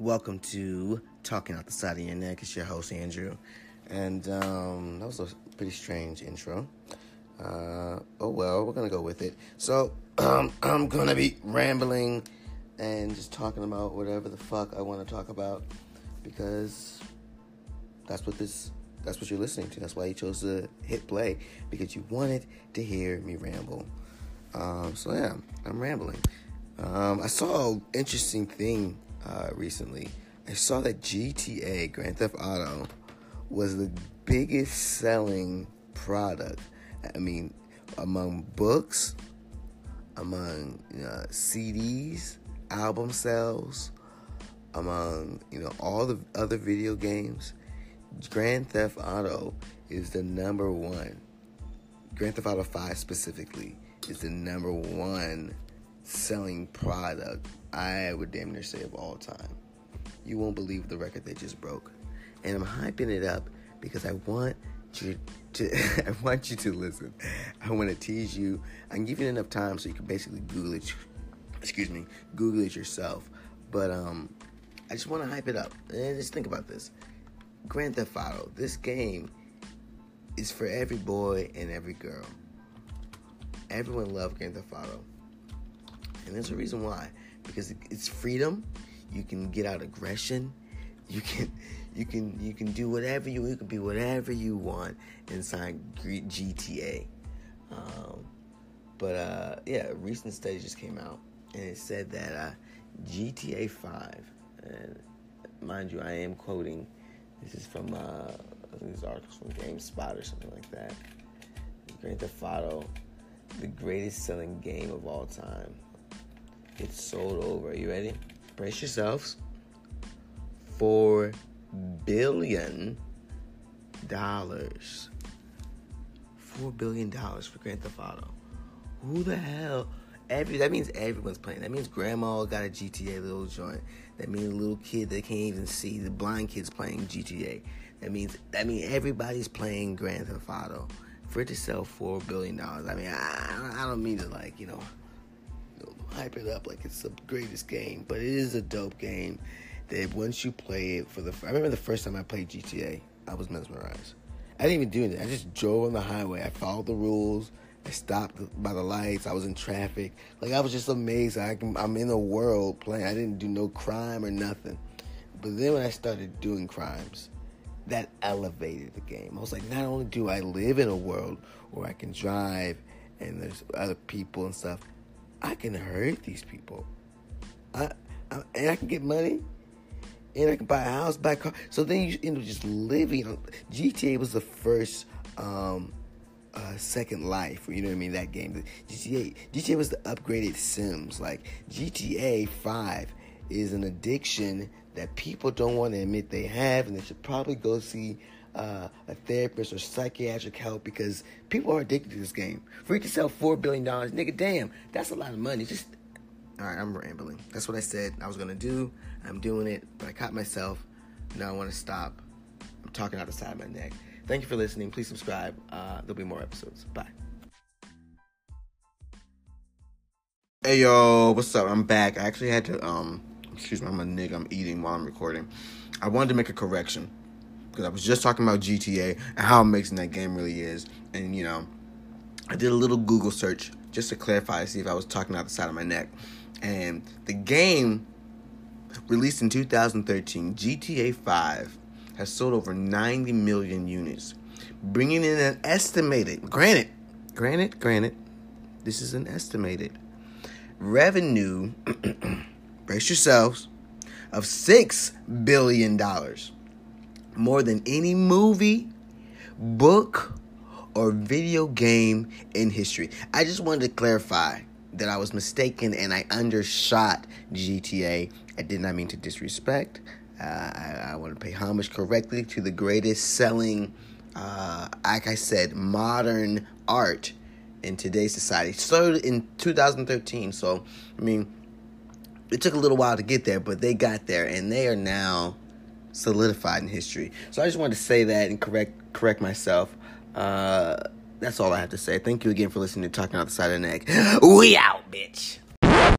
Welcome to Talking Out the Side of Your Neck. It's your host, Andrew. And um, that was a pretty strange intro. Uh, oh well, we're going to go with it. So um, I'm going to be rambling and just talking about whatever the fuck I want to talk about because that's what this that's what you're listening to. That's why you chose to hit play because you wanted to hear me ramble. Um, so yeah, I'm rambling. Um, I saw an interesting thing uh, recently. I saw that GTA Grand Theft Auto was the biggest selling product. I mean, among books, among uh, CDs, album sales, among you know all the other video games. Grand Theft Auto is the number one. Grand Theft Auto 5 specifically is the number one selling product I would damn near say of all time. You won't believe the record they just broke. And I'm hyping it up because I want you to I want you to listen. I want to tease you. I'm giving you enough time so you can basically Google it. Excuse me, Google it yourself. But um, I just want to hype it up. And just think about this. Grand Theft Auto. This game is for every boy and every girl. Everyone loves Grand Theft Auto. And there's a reason why because it's freedom. You can get out aggression. You can you can you can do whatever you you can be whatever you want inside GTA. Um, but uh, yeah, a recent study just came out and it said that uh, GTA 5, and mind you, I am quoting. This is from uh, these articles from GameSpot or something like that. Grand Theft Auto, the greatest selling game of all time it's sold over. You ready? Brace yourselves. Four billion dollars. Four billion dollars for Grand Theft Auto. Who the hell? Every that means everyone's playing. That means grandma got a GTA little joint. That means a little kid that can't even see. The blind kid's playing GTA. That means that means everybody's playing Grand Theft Auto. For it to sell four billion dollars, I mean, I, I don't mean to like you know hype it up like it's the greatest game, but it is a dope game. That once you play it for the, I remember the first time I played GTA, I was mesmerized. I didn't even do anything. I just drove on the highway. I followed the rules. I stopped by the lights. I was in traffic. Like I was just amazed. I can, I'm in a world playing. I didn't do no crime or nothing. But then when I started doing crimes, that elevated the game. I was like, not only do I live in a world where I can drive and there's other people and stuff, I can hurt these people. I, I, and I can get money, and I can buy a house, buy a car. So then you end up just living. GTA was the first um, uh, Second Life, you know what I mean? That game, GTA, GTA was the upgraded Sims. Like GTA Five is an addiction that people don't want to admit they have, and they should probably go see uh, a therapist or psychiatric help because people are addicted to this game. For it to sell four billion dollars, nigga, damn, that's a lot of money. Just all right, I'm rambling. That's what I said I was gonna do. I'm doing it, but I caught myself. Now I want to stop. I'm talking out the side of my neck. Thank you for listening. Please subscribe. Uh, there'll be more episodes. Bye. Hey yo, what's up? I'm back. I actually had to um, excuse me, I'm a nigga. I'm eating while I'm recording. I wanted to make a correction because I was just talking about GTA and how amazing that game really is. And you know, I did a little Google search just to clarify, see if I was talking out the side of my neck. And the game, released in 2013, GTA 5, has sold over 90 million units, bringing in an estimated, granted, granted, granted, this is an estimated revenue. brace yourselves of six billion dollars more than any movie, book, or video game in history. I just wanted to clarify that I was mistaken and I undershot GTA. I did not mean to disrespect. Uh, I, I, want to pay homage correctly to the greatest selling, uh, like I said, modern art in today's society. Started in 2013, so I mean, it took a little while to get there, but they got there, and they are now solidified in history. So I just wanted to say that and correct correct myself. Uh, that's all I have to say. Thank you again for listening to Talking Out the Side of the Neck. We out, bitch.